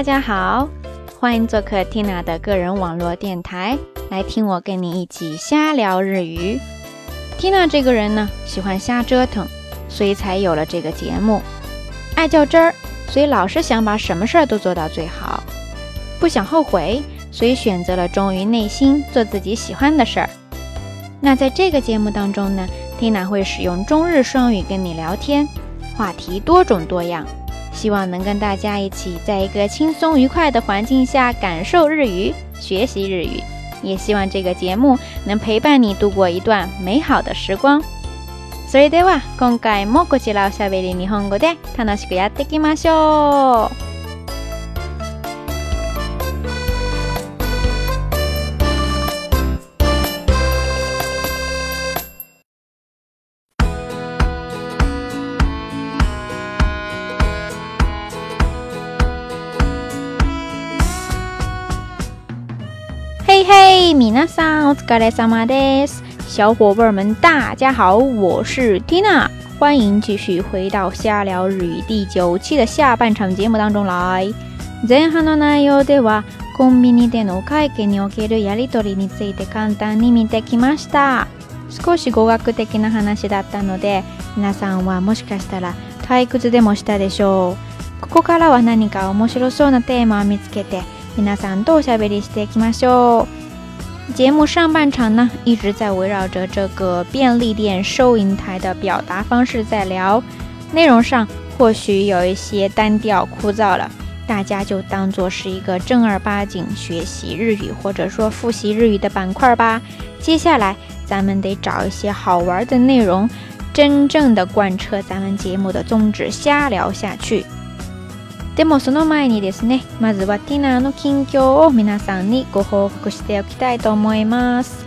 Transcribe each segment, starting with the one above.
大家好，欢迎做客 Tina 的个人网络电台，来听我跟你一起瞎聊日语。Tina 这个人呢，喜欢瞎折腾，所以才有了这个节目；爱较真儿，所以老是想把什么事儿都做到最好；不想后悔，所以选择了忠于内心，做自己喜欢的事儿。那在这个节目当中呢，Tina 会使用中日双语跟你聊天，话题多种多样。希望能跟大家一起，在一个轻松愉快的环境下感受日语、学习日语，也希望这个节目能陪伴你度过一段美好的时光。それでは、今回もこちらをしゃべる日本語で楽しくやっていきましょう。皆さんお疲れ様です。小伙伴们，大家好，我是 Tina，欢迎继续回到瞎聊日语第九期的下半场节目当中来。前半の内容ではコンビニでのお会計におけるやり取りについて簡単に見てきました。少し語学的な話だったので、皆さんはもしかしたら退屈でもしたでしょう。ここからは何か面白そうなテーマを見つけて、皆さんとおしゃべりしていきましょう。节目上半场呢，一直在围绕着这个便利店收银台的表达方式在聊，内容上或许有一些单调枯燥了，大家就当做是一个正儿八经学习日语或者说复习日语的板块吧。接下来咱们得找一些好玩的内容，真正的贯彻咱们节目的宗旨，瞎聊下去。でもその前にですねまずはティナーの近況を皆さんにご報告しておきたいと思います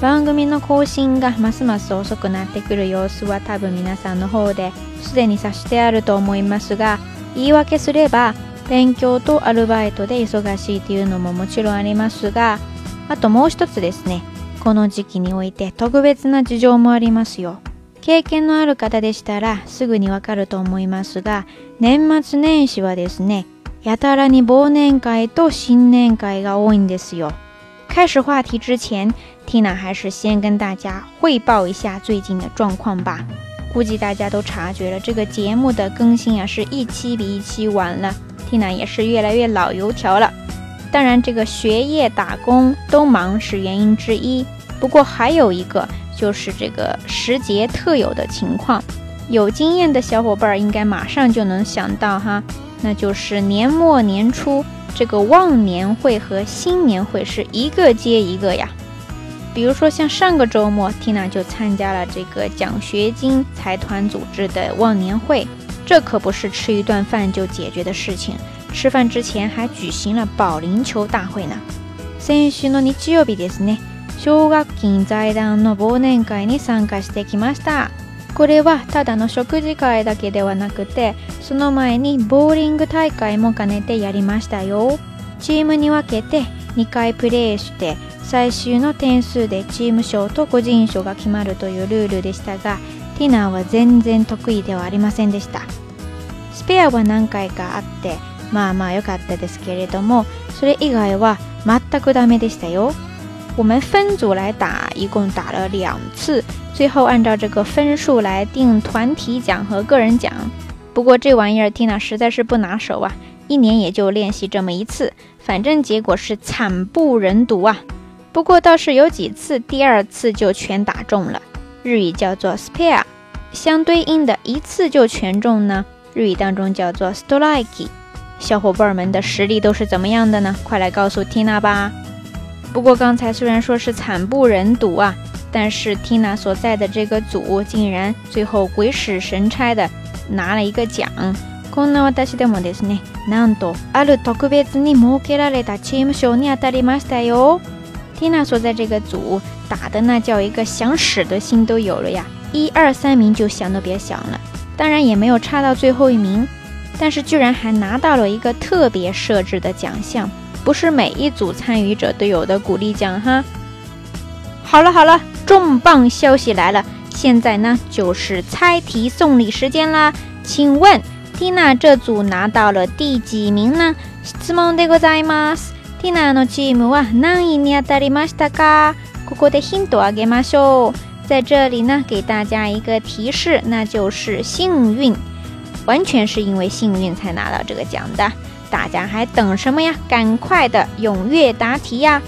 番組の更新がますます遅くなってくる様子は多分皆さんの方ですでに察してあると思いますが言い訳すれば勉強とアルバイトで忙しいというのももちろんありますがあともう一つですねこの時期において特別な事情もありますよ経験のある方でしたらすぐにわかると思いますが、年末年始はですね、やたらに忘年会と新年会が多いですよ。开始话题之前，Tina 还是先跟大家汇报一下最近的状况吧。估计大家都察觉了，这个节目的更新啊，是一期比一期晚了。Tina 也是越来越老油条了。当然，这个学业打工都忙是原因之一。不过还有一个，就是这个时节特有的情况，有经验的小伙伴应该马上就能想到哈，那就是年末年初这个忘年会和新年会是一个接一个呀。比如说像上个周末，Tina 就参加了这个奖学金财团组织的忘年会，这可不是吃一顿饭就解决的事情，吃饭之前还举行了保龄球大会呢。奨学金財団の忘年会に参加してきましたこれはただの食事会だけではなくてその前にボーリング大会も兼ねてやりましたよチームに分けて2回プレーして最終の点数でチーム賞と個人賞が決まるというルールでしたがティナーは全然得意ではありませんでしたスペアは何回かあってまあまあ良かったですけれどもそれ以外は全くダメでしたよ我们分组来打，一共打了两次，最后按照这个分数来定团体奖和个人奖。不过这玩意儿，缇娜实在是不拿手啊，一年也就练习这么一次，反正结果是惨不忍睹啊。不过倒是有几次，第二次就全打中了。日语叫做 spare，相对应的一次就全中呢，日语当中叫做 strike。小伙伴们的实力都是怎么样的呢？快来告诉缇娜吧。不过刚才虽然说是惨不忍睹啊，但是 Tina 所在的这个组竟然最后鬼使神差的拿了一个奖。こんな私でもですね、なんとある特別に設けられたチーム賞に当たりましたよ。Tina 所在这个组打的那叫一个想屎的心都有了呀，一二三名就想都别想了。当然也没有差到最后一名，但是居然还拿到了一个特别设置的奖项。不是每一组参与者都有的鼓励奖哈。好了好了，重磅消息来了！现在呢就是猜题送礼时间啦。请问 Tina 这组拿到了第几名呢？在这里呢给大家一个提示，那就是幸运，完全是因为幸运才拿到这个奖的。大家还等什么呀？赶快的踊跃答题呀！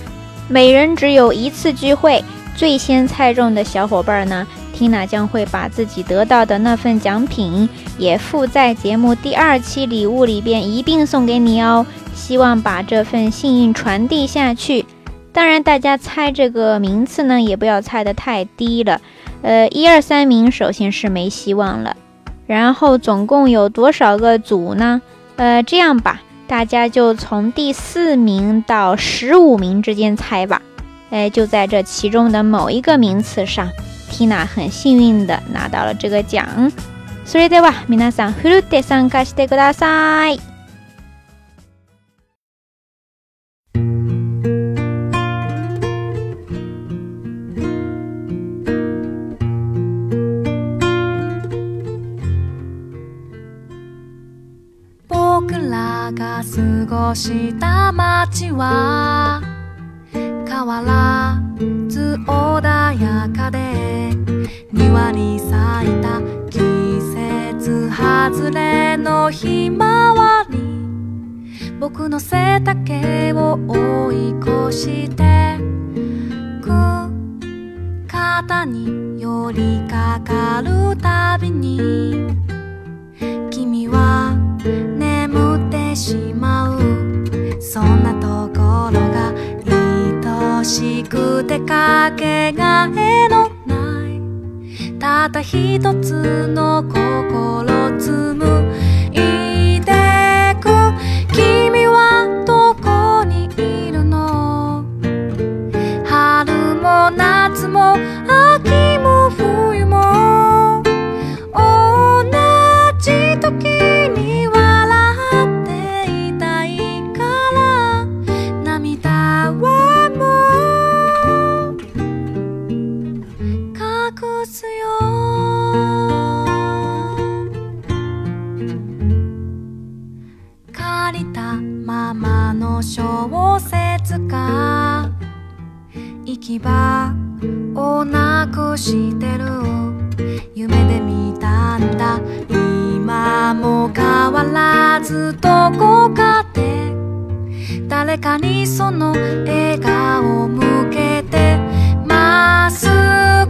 每人只有一次机会，最先猜中的小伙伴呢，Tina 将会把自己得到的那份奖品也附在节目第二期礼物里边一并送给你哦。希望把这份幸运传递下去。当然，大家猜这个名次呢，也不要猜得太低了。呃，一二三名首先是没希望了。然后总共有多少个组呢？呃，这样吧。大家就从第四名到十五名之间猜吧，哎，就在这其中的某一个名次上，Tina 很幸运的拿到了这个奖。それでは、皆さん、フルで参加してください。が過ごした街は変わらず穏やかで庭に咲いた季節外れのひまわり僕の背丈を追い越してく肩に寄りかかるたびに君は眠っててしまうそんなところが愛しくてかけがえのないただ一つの心つむいでく君はどこにいるの春も夏も秋も冬も同じ時小説家行き場をなくしてる夢で見たんだ今も変わらずどこかで誰かにその笑顔を向けてますぐ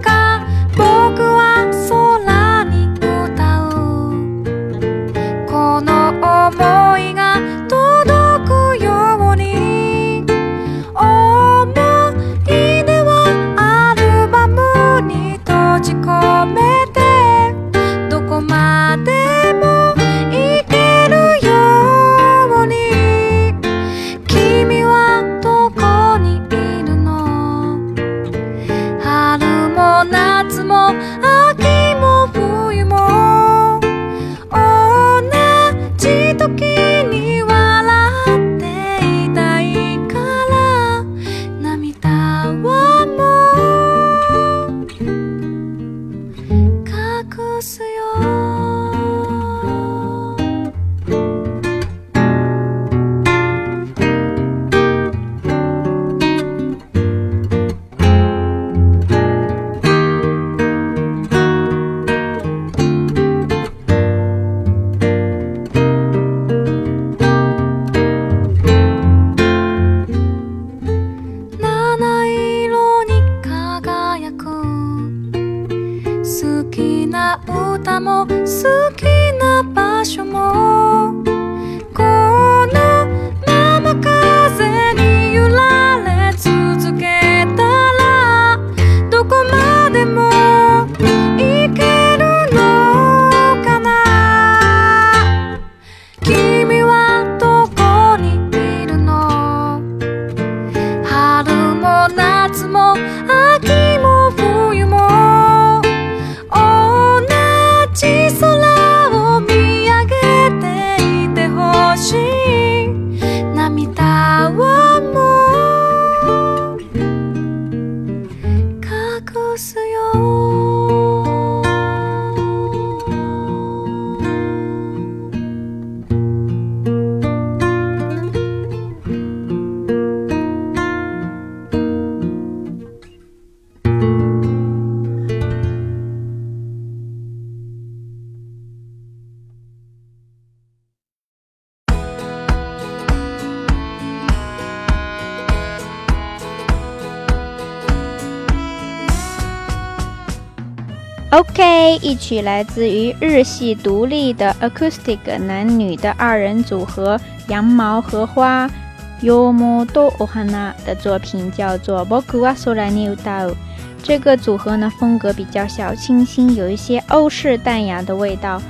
OK，一曲来自于日系独立的 acoustic 男女的二人组合羊毛荷花 （Yomodoohana） 的作品叫做《Boku wa Soranido》。这个组合呢，风格比较小清新，有一些欧式淡雅的味道。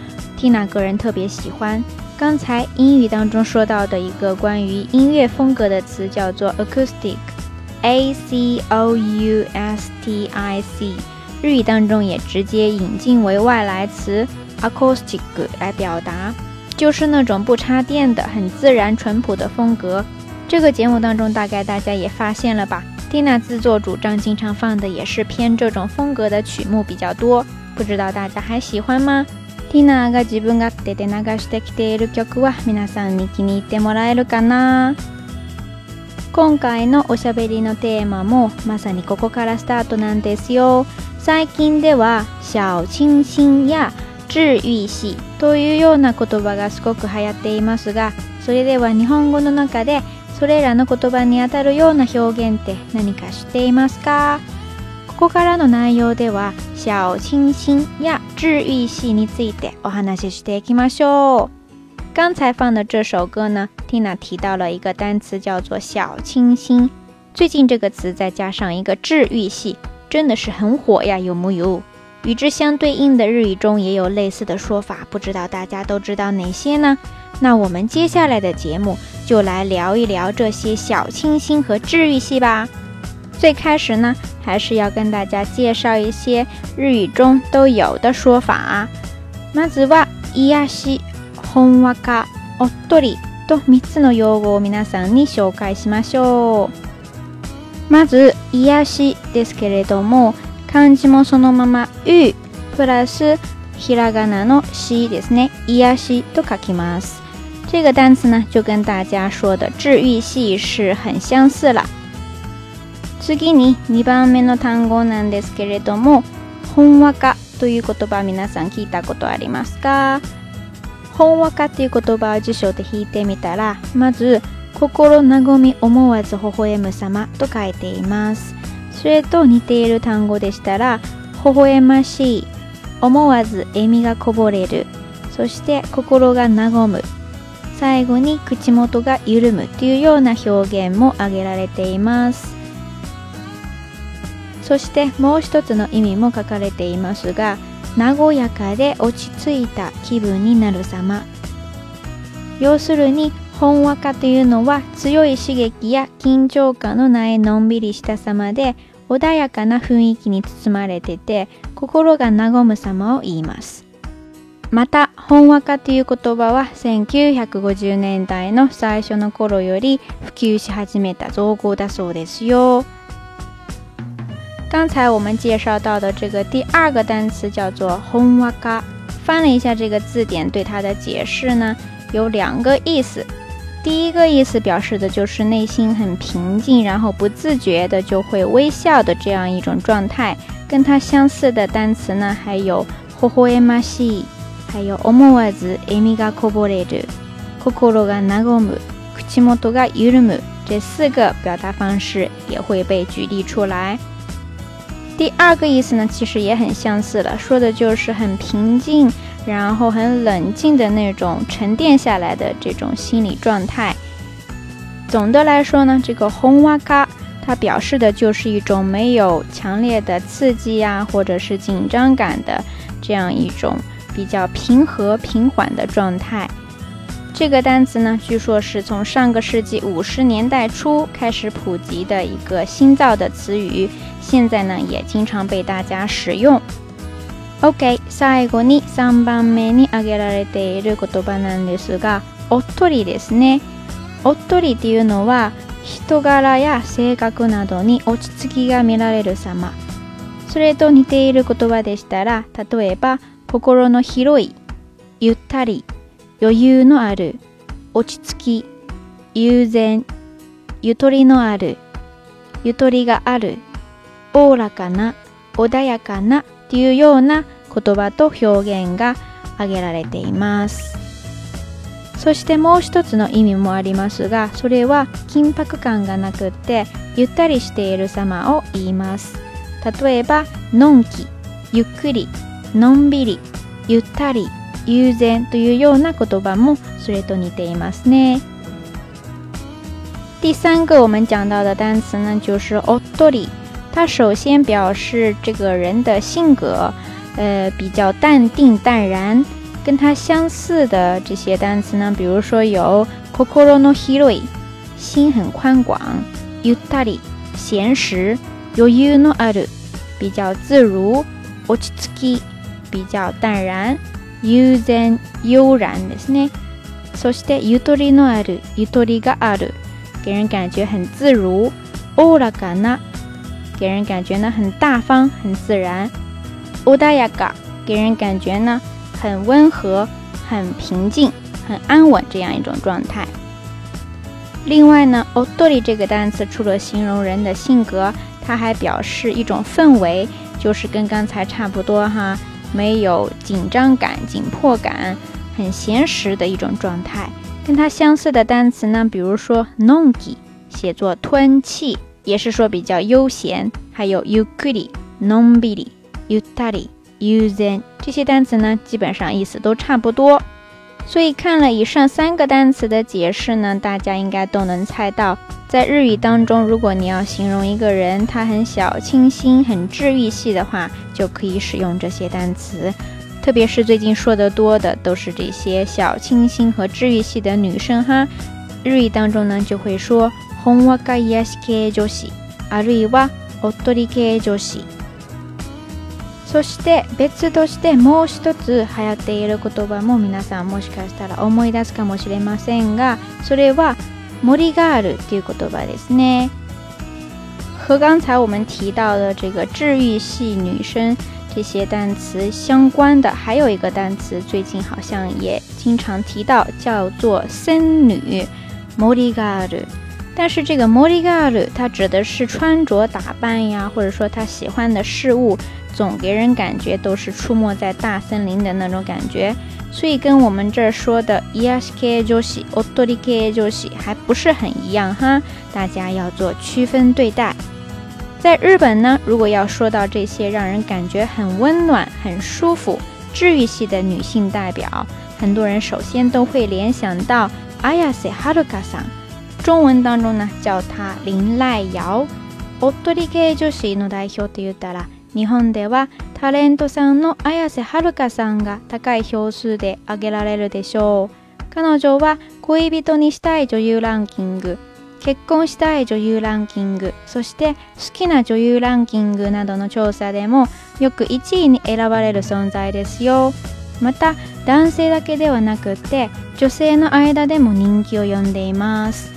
n a 个人特别喜欢。刚才英语当中说到的一个关于音乐风格的词叫做 acoustic，A C O U S T I C。日语当中也直接引进为外来词 “acoustic” 来表达，就是那种不插电的、很自然淳朴的风格。这个节目当中，大概大家也发现了吧？Tina 自作主张，经常放的也是偏这种风格的曲目比较多。不知道大家还喜欢吗？Tina が自分が出て流してきている曲は皆さんに気に入ってもらえるかな。今回のおしゃべりのテーマもまさにここからスタートなんですよ。最近では「小清新」や「治癒し」というような言葉がすごく流行っていますがそれでは日本語の中でそれらの言葉にあたるような表現って何か知っていますかここからの内容では「小清新」や「治癒し」についてお話ししていきましょう。刚才放的这首歌呢，Tina 提到了一个单词叫做“小清新”，最近这个词再加上一个“治愈系”，真的是很火呀，有木有？与之相对应的日语中也有类似的说法，不知道大家都知道哪些呢？那我们接下来的节目就来聊一聊这些小清新和治愈系吧。最开始呢，还是要跟大家介绍一些日语中都有的说法。まず、は、イアシ、ホンワカ、オトと、三つの用語を皆さんに紹介しましょう。まず癒しですけれども漢字もそのまま「う」プラスひらがなの「し」ですね癒しと書きます这个单词呢就跟大家说的治愈系是很相似了次に2番目の単語なんですけれども「ほんわか」という言葉皆さん聞いたことありますかほんわかという言葉を辞書で引いてみたらまず「心和み思わず微笑む様と書いています。それと似ている単語でしたら、微笑ましい、思わず笑みがこぼれる、そして心が和む、最後に口元が緩むというような表現も挙げられています。そしてもう一つの意味も書かれていますが、和やかで落ち着いた気分になる様。要するに本和歌というのは強い刺激や緊張感のないのんびりした様で穏やかな雰囲気に包まれてて心が和む様を言いますまた本和歌という言葉は1950年代の最初の頃より普及し始めた造語だそうですよ刚才我们介绍到的这个第二个单词叫做“红哇嘎”，翻了一下这个字典对它的解释呢，有两个意思。第一个意思表示的就是内心很平静，然后不自觉的就会微笑的这样一种状态。跟它相似的单词呢还有“ほほえましい”、还有“思わず笑みがこぼれる”、“心がなごむ”、“口元がゆるむ”。这四个表达方式也会被举例出来。第二个意思呢，其实也很相似了，说的就是很平静。然后很冷静的那种沉淀下来的这种心理状态。总的来说呢，这个轰哇 n 它表示的就是一种没有强烈的刺激呀，或者是紧张感的这样一种比较平和平缓的状态。这个单词呢，据说是从上个世纪五十年代初开始普及的一个新造的词语，现在呢也经常被大家使用。OK 最後に3番目に挙げられている言葉なんですがおっとりですねおっとりっていうのは人柄や性格などに落ち着きが見られる様それと似ている言葉でしたら例えば心の広いゆったり余裕のある落ち着き悠然ゆとりのあるゆとりがあるおおらかな穏やかなっていうような言葉と表現が挙げられていますそしてもう一つの意味もありますがそれは緊迫感がなくってゆったりしている様を言います例えばのんきゆっくりのんびりゆったり悠然というような言葉もそれと似ていますね第三个我们讲到的单词呢，就是おっとり它首先表示这个人的性格，呃，比较淡定淡然。跟他相似的这些单词呢，比如说有 kokoro no hero，i 心很宽广；yutari，闲时 y o u u no aru，比较自如；ochitsuki，比较淡然；yuzen，悠然ですね。そして yutori no aru，yutori ga aru，给人感觉很自如。ora ga na。给人感觉呢很大方、很自然。オダヤガ给人感觉呢很温和、很平静、很安稳这样一种状态。另外呢，o ド i 这个单词除了形容人的性格，它还表示一种氛围，就是跟刚才差不多哈，没有紧张感、紧迫感，很闲适的一种状态。跟它相似的单词呢，比如说 nongi，写作吞气。也是说比较悠闲，还有 yukuri、nonbi、yutari、yuzen 这些单词呢，基本上意思都差不多。所以看了以上三个单词的解释呢，大家应该都能猜到，在日语当中，如果你要形容一个人他很小清新、很治愈系的话，就可以使用这些单词。特别是最近说的多的，都是这些小清新和治愈系的女生哈。日语当中呢，就会说。ほんわか癒し系女子あるいはおっとり系女子そして別としてもう一つ流行っている言葉も皆さんもしかしたら思い出すかもしれませんがそれは森ガールっていう言葉ですね。和刚才我们提到的这个治愈系女生这些单词相关的，还有一个单词最近好像也经常提到，叫做森女 m o r i g a r 但是这个モディガル，它指的是穿着打扮呀，或者说他喜欢的事物，总给人感觉都是出没在大森林的那种感觉，所以跟我们这儿说的イアスケージ o シオドリ j o s h i 还不是很一样哈，大家要做区分对待。在日本呢，如果要说到这些让人感觉很温暖、很舒服、治愈系的女性代表，很多人首先都会联想到 Haruka-san。中文当中呢叫他林濑遥。おっとり系女子の代表と言ったら日本ではタレントさんの綾瀬はるかさんが高い票数で挙げられるでしょう彼女は恋人にしたい女優ランキング結婚したい女優ランキングそして好きな女優ランキングなどの調査でもよく1位に選ばれる存在ですよまた男性だけではなくって女性の間でも人気を呼んでいます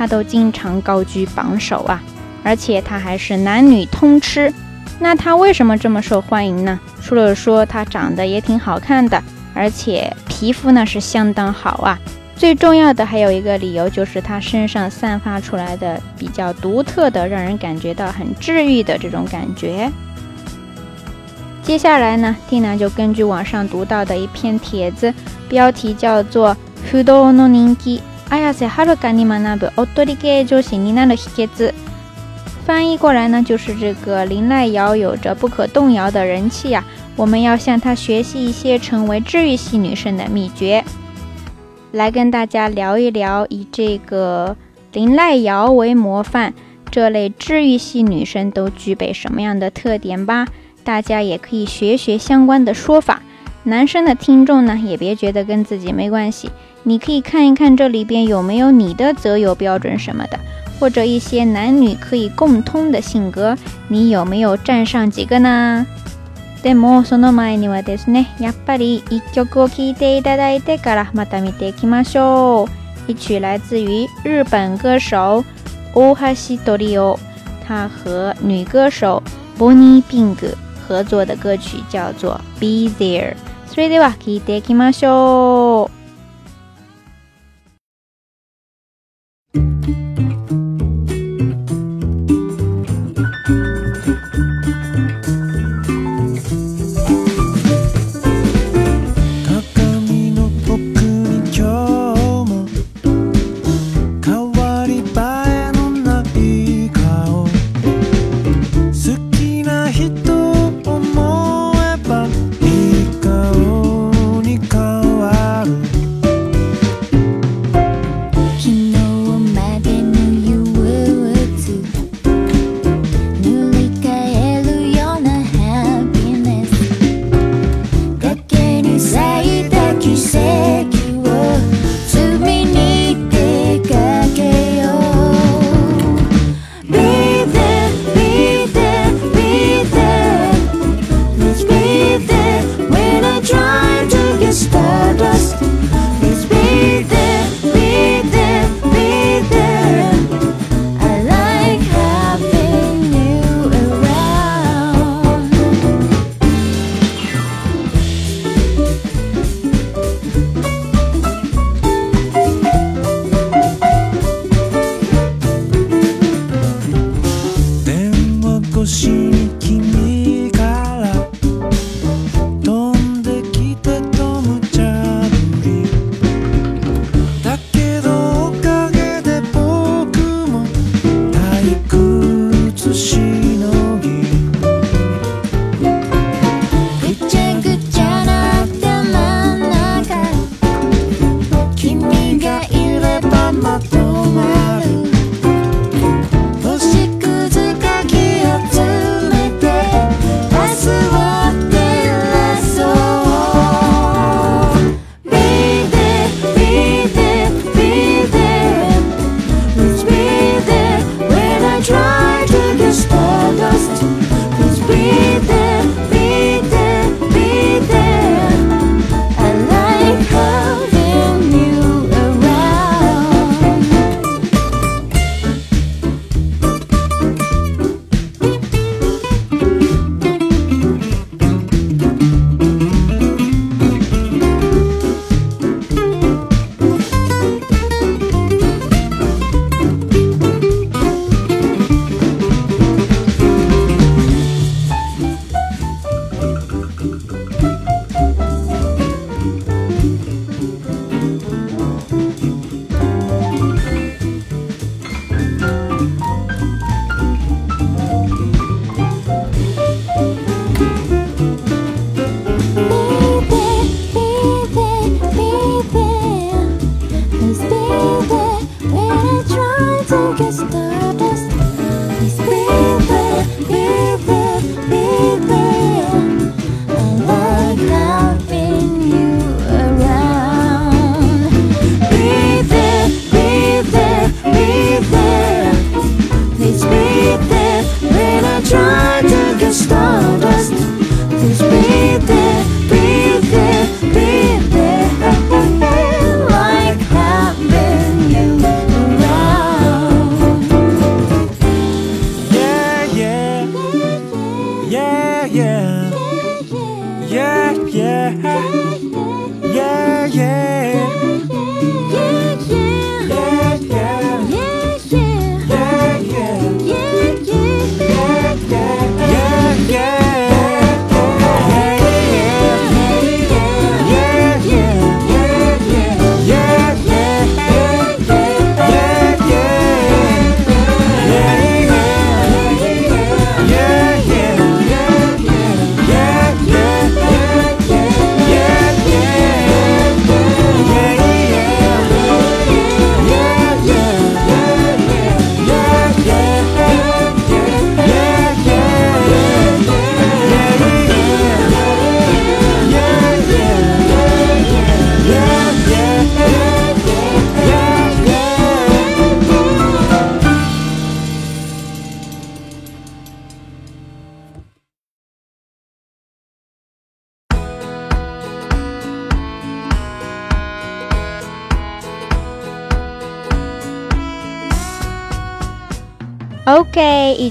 他都经常高居榜首啊，而且他还是男女通吃。那他为什么这么受欢迎呢？除了说他长得也挺好看的，而且皮肤呢是相当好啊。最重要的还有一个理由就是他身上散发出来的比较独特的、让人感觉到很治愈的这种感觉。接下来呢，蒂娜就根据网上读到的一篇帖子，标题叫做《n i n 年 i 哎呀塞，哈喽，咖喱妈那不，奥多里给就是你那的希子。翻译过来呢，就是这个林濑瑶有着不可动摇的人气呀。我们要向她学习一些成为治愈系女生的秘诀，来跟大家聊一聊，以这个林濑瑶为模范，这类治愈系女生都具备什么样的特点吧？大家也可以学学相关的说法。男生的听众呢，也别觉得跟自己没关系。你可以看一看这里边有没有你的择友标准什么的，或者一些男女可以共通的性格。你有没有占上几个呢？でもその前にはですね、やっぱり一曲を聴いていただいてからまた見ていきましょう。一曲来自于日本歌手オハシドリオ，他和女歌手ボニーピンク合作的歌曲叫做《Be There》，それでは聞いてみましょう。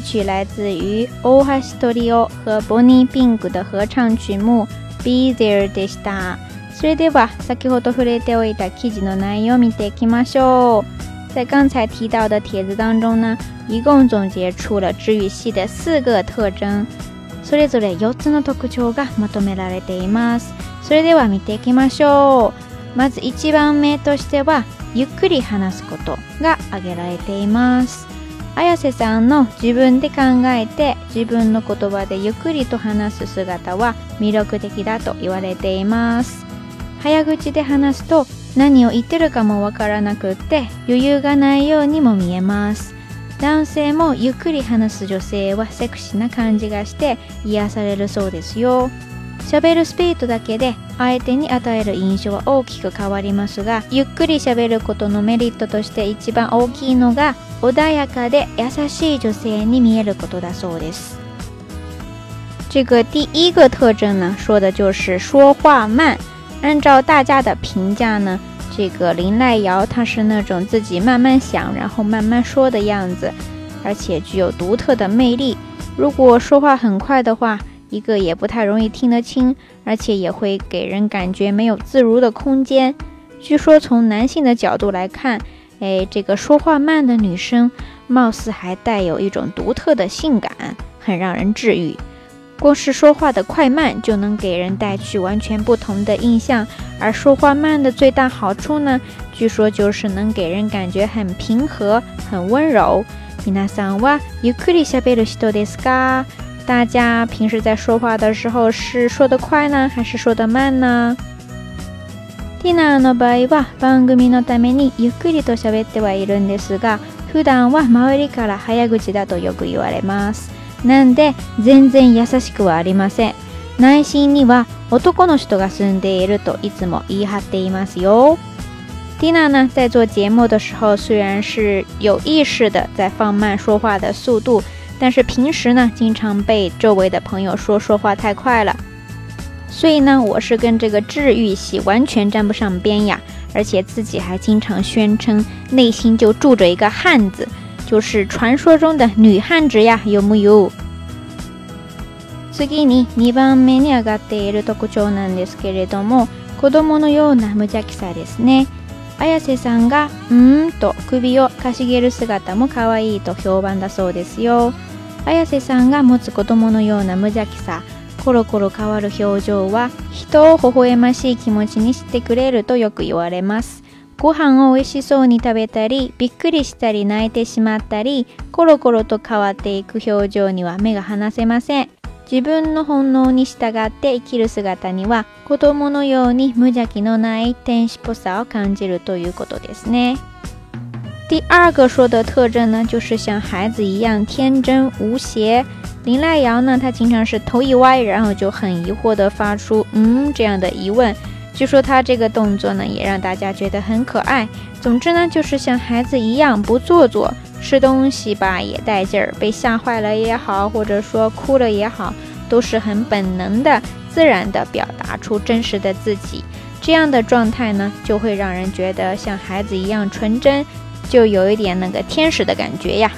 曲来自于 o h a s t o r i o 和 Bonnie Pink 的合唱曲目 Be There でした。それでは先ほど触れておいた記事の内容を見ていきましょう。在刚才提到的帖子当中呢，一共总结出了治愈系的四个特征。それぞれ4つの特徴がまとめられています。それでは見ていきましょう。まず1番目としては、ゆっくり話すことが挙げられています。綾瀬さんの自分で考えて自分の言葉でゆっくりと話す姿は魅力的だと言われています早口で話すと何を言ってるかもわからなくって余裕がないようにも見えます男性もゆっくり話す女性はセクシーな感じがして癒されるそうですよ喋るスピードだけで相手に与える印象は大きく変わりますがゆっくり喋ることのメリットとして一番大きいのが穏やかで優しい女性に見えることだそうです。这个第一个特征呢，说的就是说话慢。按照大家的评价呢，这个林濑遥她是那种自己慢慢想，然后慢慢说的样子，而且具有独特的魅力。如果说话很快的话，一个也不太容易听得清，而且也会给人感觉没有自如的空间。据说从男性的角度来看。哎，这个说话慢的女生，貌似还带有一种独特的性感，很让人治愈。光是说话的快慢，就能给人带去完全不同的印象。而说话慢的最大好处呢，据说就是能给人感觉很平和、很温柔。大家平时在说话的时候，是说得快呢，还是说得慢呢？ティナーの場合は番組のためにゆっくりと喋ってはいるんですが普段は周りから早口だとよく言われますなんで全然優しくはありません内心には男の人が住んでいるといつも言い張っていますよティナー呢，在做节目的时候，虽然是有意识的在放慢说话的速度，但是平时呢，经常被周围的朋友说说话太快了，所以呢，我是跟这个治愈系完全沾不上边呀，而且自己还经常宣称内心就住着一个汉子，就是传说中的女汉子呀，有木有？次に、日番目に上がっている特徴なんですけれども、子供のような無邪気さですね。綾瀬さんがうんと首をかしげる姿も可愛いと評判だそうですよ。綾瀬さんが持つ子供のような無邪気さ。コロコロ変わる表情は人を微笑ましい気持ちにしてくれるとよく言われます。ご飯を美味しそうに食べたり、びっくりしたり泣いてしまったり、コロコロと変わっていく表情には目が離せません。自分の本能に従って生きる姿には子供のように無邪気のない天使っぽさを感じるということですね。第二个说的特征呢，就是像孩子一样天真无邪。林濑瑶呢，他经常是头一歪，然后就很疑惑的发出“嗯”这样的疑问。据说他这个动作呢，也让大家觉得很可爱。总之呢，就是像孩子一样不做作，吃东西吧也带劲儿，被吓坏了也好，或者说哭了也好，都是很本能的、自然的表达出真实的自己。这样的状态呢，就会让人觉得像孩子一样纯真，就有一点那个天使的感觉呀。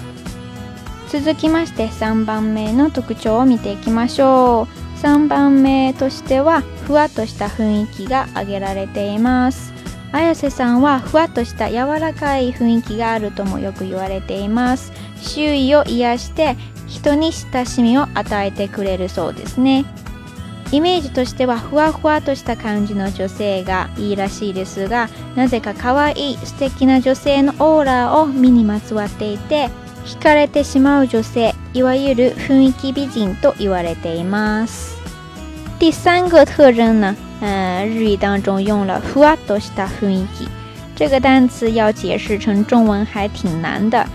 続きまして3番目の特徴を見ていきましょう3番目としてはふわっとした雰囲気が挙げられています綾瀬さんはふわっとした柔らかい雰囲気があるともよく言われています周囲を癒して人に親しみを与えてくれるそうですねイメージとしてはふわふわとした感じの女性がいいらしいですがなぜか可愛い素敵な女性のオーラを身にまつわっていて惹かれてしまう女性、いわゆる雰囲気美人と言われています。第三个征呢，嗯，日语当中用了ふわとした雰囲気这个单词，要解释成中文还挺难的。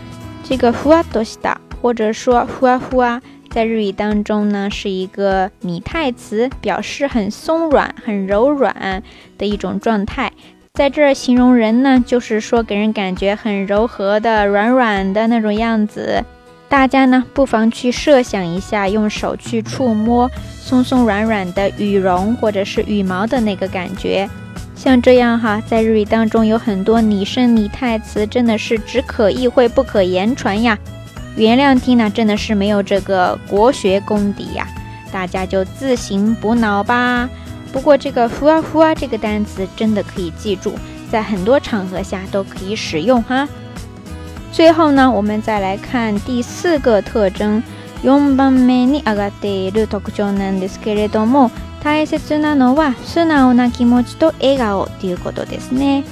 这个ふわとした或者说ふわふわ，在日语当中呢是一个拟态词，表示很松软、很柔软的一种状态。在这儿形容人呢，就是说给人感觉很柔和的、软软的那种样子。大家呢不妨去设想一下，用手去触摸松松软软的羽绒或者是羽毛的那个感觉。像这样哈，在日语当中有很多拟声拟态词，真的是只可意会不可言传呀。原谅听呢，真的是没有这个国学功底呀，大家就自行补脑吧。不过这个“ふわふわ”这个单词真的可以记住，在很多场合下都可以使用哈。最后呢，我们再来看第四个特征。4番目に上がっている特徴なんですけれども大切なのは素直な気持ちと笑顔ていうことですね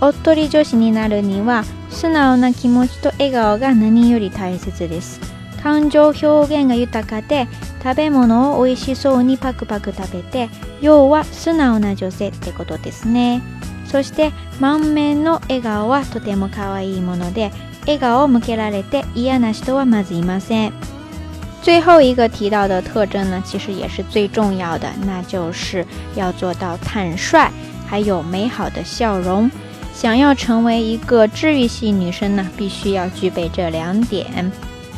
おっとり女子になるには素直な気持ちと笑顔が何より大切です感情表現が豊かで食べ物を美味しそうにパクパク食べて要は素直な女性ってことですねそして満面の笑顔はとても可愛いもので笑顔を向けられて嫌な人はまずいません最后一个提到的特徴呢，其实也是最重要的，那就是要做到坦率，还有美好的笑容。想要成为一个治愈系女生呢，必须要具备这两点。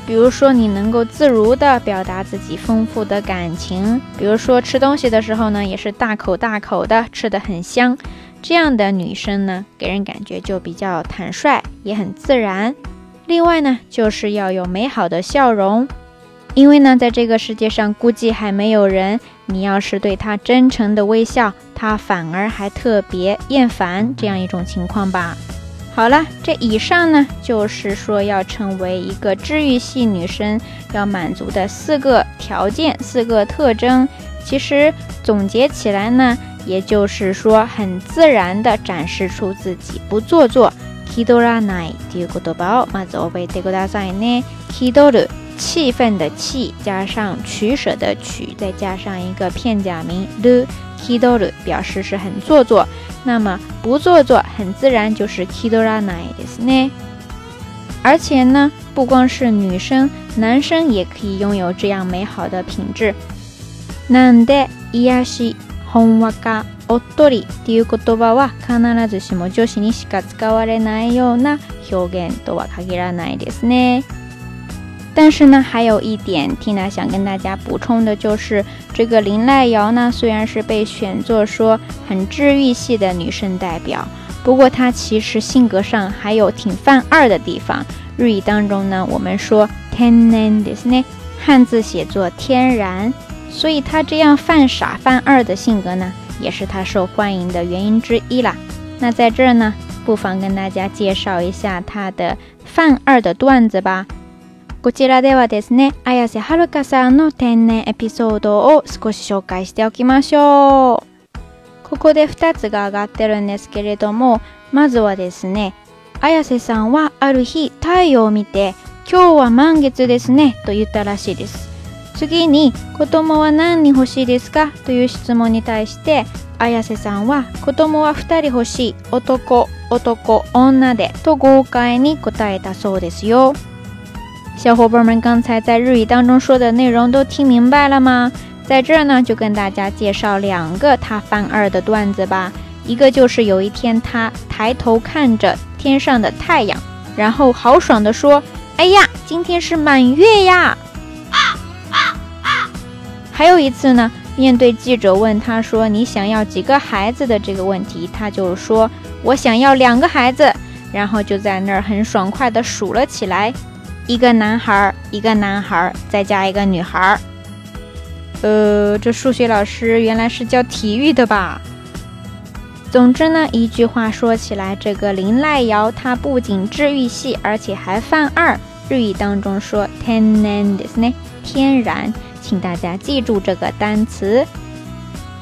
比如说，你能够自如地表达自己丰富的感情；比如说，吃东西的时候呢，也是大口大口的吃，得很香。这样的女生呢，给人感觉就比较坦率，也很自然。另外呢，就是要有美好的笑容，因为呢，在这个世界上估计还没有人，你要是对他真诚的微笑，他反而还特别厌烦这样一种情况吧。好了，这以上呢，就是说要成为一个治愈系女生要满足的四个条件、四个特征。其实总结起来呢，也就是说，很自然地展示出自己不做作。气愤的气加上取舍的取，再加上一个片假名ルキ d ルル，表示是很做作。那么不做作，很自然就是キ a ル a いですね。而且呢，不光是女生，男生也可以拥有这样美好的品质。なんで、いし、ほんか、おっとりっていう言葉は必ずしも女子にしか使われないような表現とは限らないですね。但是呢，还有一点，Tina 想跟大家补充的就是，这个林濑瑶呢，虽然是被选作说很治愈系的女生代表，不过她其实性格上还有挺犯二的地方。日语当中呢，我们说 tenen d i s n e 汉字写作天然，所以她这样犯傻犯二的性格呢，也是她受欢迎的原因之一啦。那在这儿呢，不妨跟大家介绍一下她的犯二的段子吧。こちらではですね、綾瀬はるかさんの天然エピソードを少し紹介しておきましょう。ここで2つが上がってるんですけれども、まずはですね、綾瀬さんはある日太陽を見て、今日は満月ですねと言ったらしいです。次に子供は何人欲しいですかという質問に対して綾瀬さんは子供は2人欲しい男男女でと豪快に答えたそうですよ小伙伴们，刚才在日语当中说的内容都听明白了吗？在这呢，就跟大家介绍两个他犯二的段子吧。一个就是有一天他抬头看着天上的太阳，然后豪爽地说：“哎呀，今天是满月呀！”还有一次呢，面对记者问他说：“你想要几个孩子的？”这个问题，他就说：“我想要两个孩子。”然后就在那儿很爽快的数了起来。一个男孩儿，一个男孩儿，再加一个女孩儿。呃，这数学老师原来是教体育的吧？总之呢，一句话说起来，这个林濑遥他不仅治愈系，而且还犯二。日语当中说“天然”的呢，天然，请大家记住这个单词。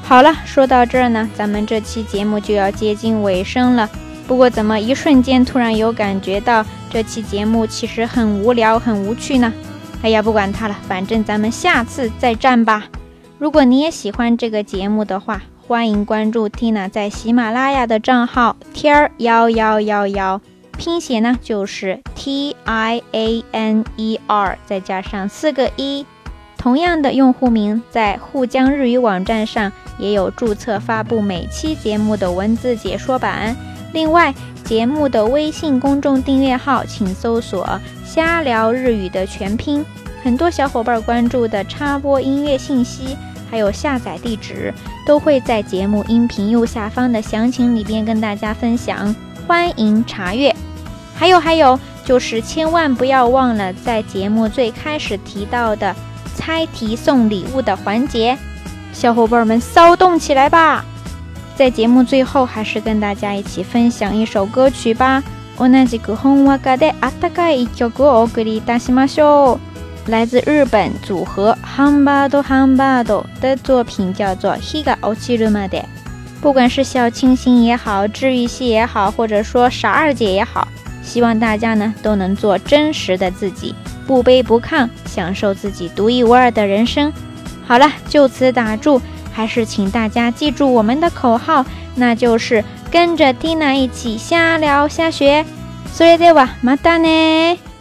好了，说到这儿呢，咱们这期节目就要接近尾声了。不过，怎么一瞬间突然有感觉到？这期节目其实很无聊，很无趣呢。哎呀，不管它了，反正咱们下次再战吧。如果你也喜欢这个节目的话，欢迎关注 Tina 在喜马拉雅的账号 t i a 幺1 1 1 1拼写呢就是 T I A N E R，再加上四个一。同样的用户名在沪江日语网站上也有注册，发布每期节目的文字解说版。另外，节目的微信公众订阅号，请搜索“瞎聊日语”的全拼。很多小伙伴关注的插播音乐信息，还有下载地址，都会在节目音频右下方的详情里边跟大家分享，欢迎查阅。还有还有，就是千万不要忘了在节目最开始提到的猜题送礼物的环节，小伙伴们骚动起来吧！在节目最后，还是跟大家一起分享一首歌曲吧。一来自日本组合 h a m b a d o h a m b a d o 的作品叫做《Higa Ochiru Made》。不管是小清新也好，治愈系也好，或者说傻二姐也好，希望大家呢都能做真实的自己，不卑不亢，享受自己独一无二的人生。好了，就此打住。还是请大家记住我们的口号，那就是跟着蒂娜一起瞎聊瞎学。それでは a たね。e m d a n